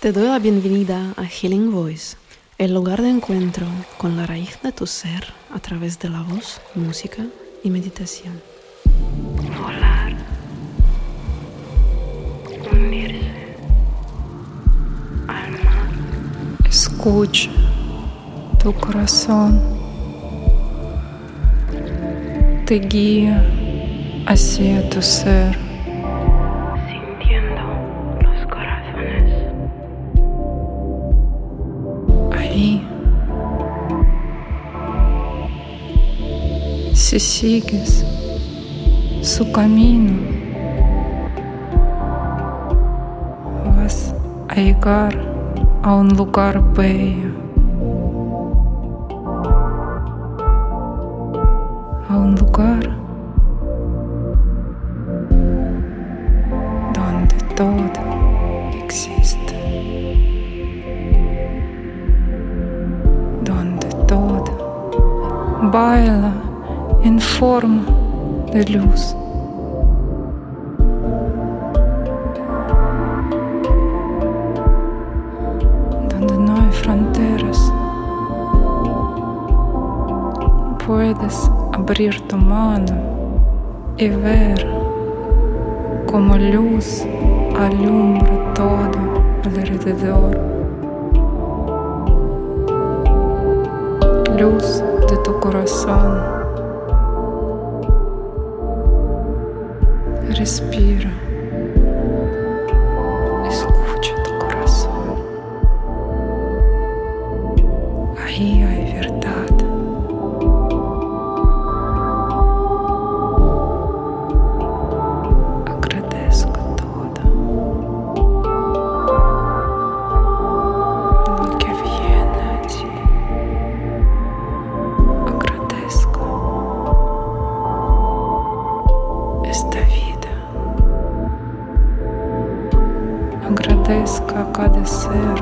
Te doy la bienvenida a Healing Voice, el lugar de encuentro con la raíz de tu ser a través de la voz, música y meditación. Volar. Hundirse. Al mar. Escucha tu corazón. Te guía hacia tu ser. Su camino, vas a llegar a un lugar bello, a un lugar donde todo existe, donde todo baila en forma de luz. Donde no hay fronteras, puedes abrir tu mano y ver como luz alumbra todo alrededor. luz de tu corazón. respira. Escute teu coração. Aí, aí. Agradezca a cada ser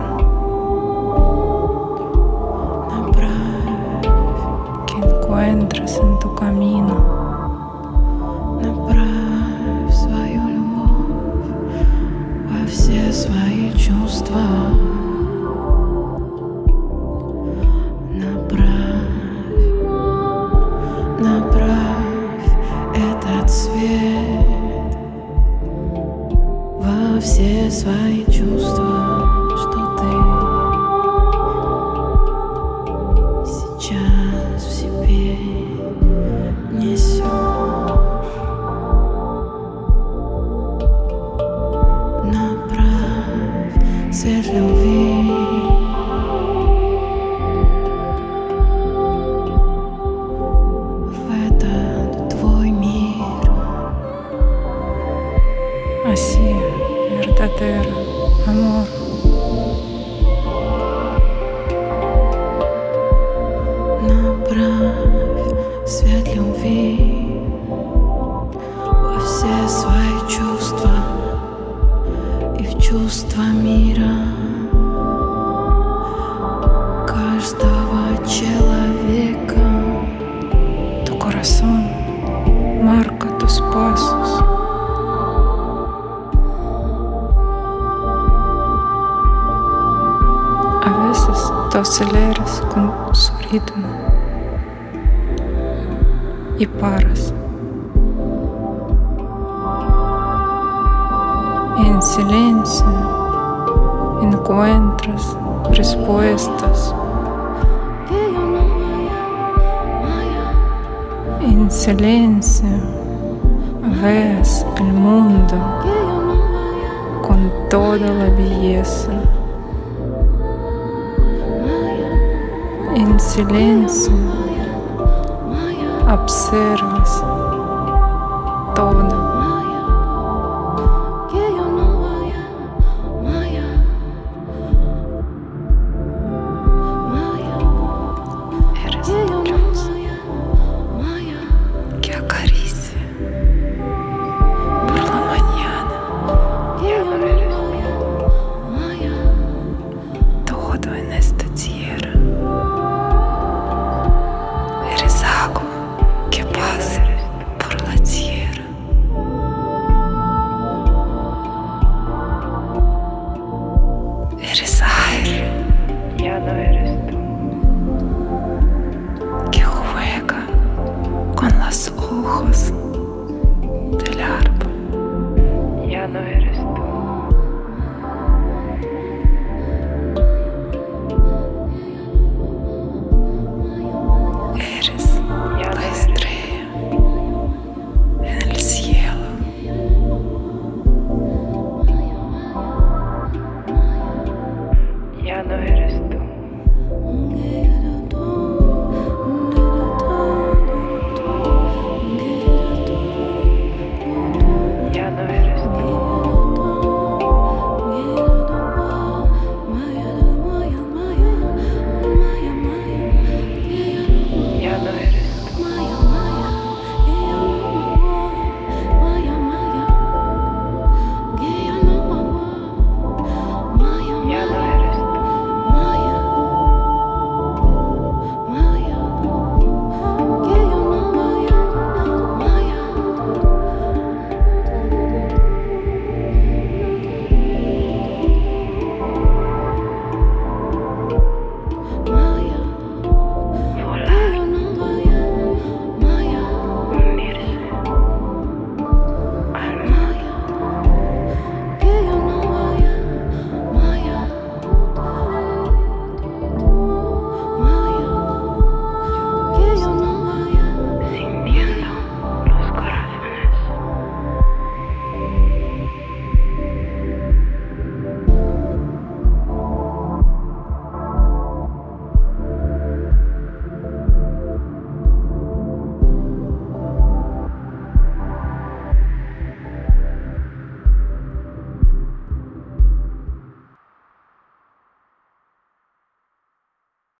que encuentras en tu camino. Направь свою любовь во все свои чувства. Направь, направь этот свет все свои чувства, tú aceleras con su ritmo y paras. En silencio encuentras respuestas. En silencio ves el mundo con toda la belleza. em silêncio, observas toda ojos del árbol. Ya no eres tú. Eres Ya no la eres estrella en el cielo. Ya no eres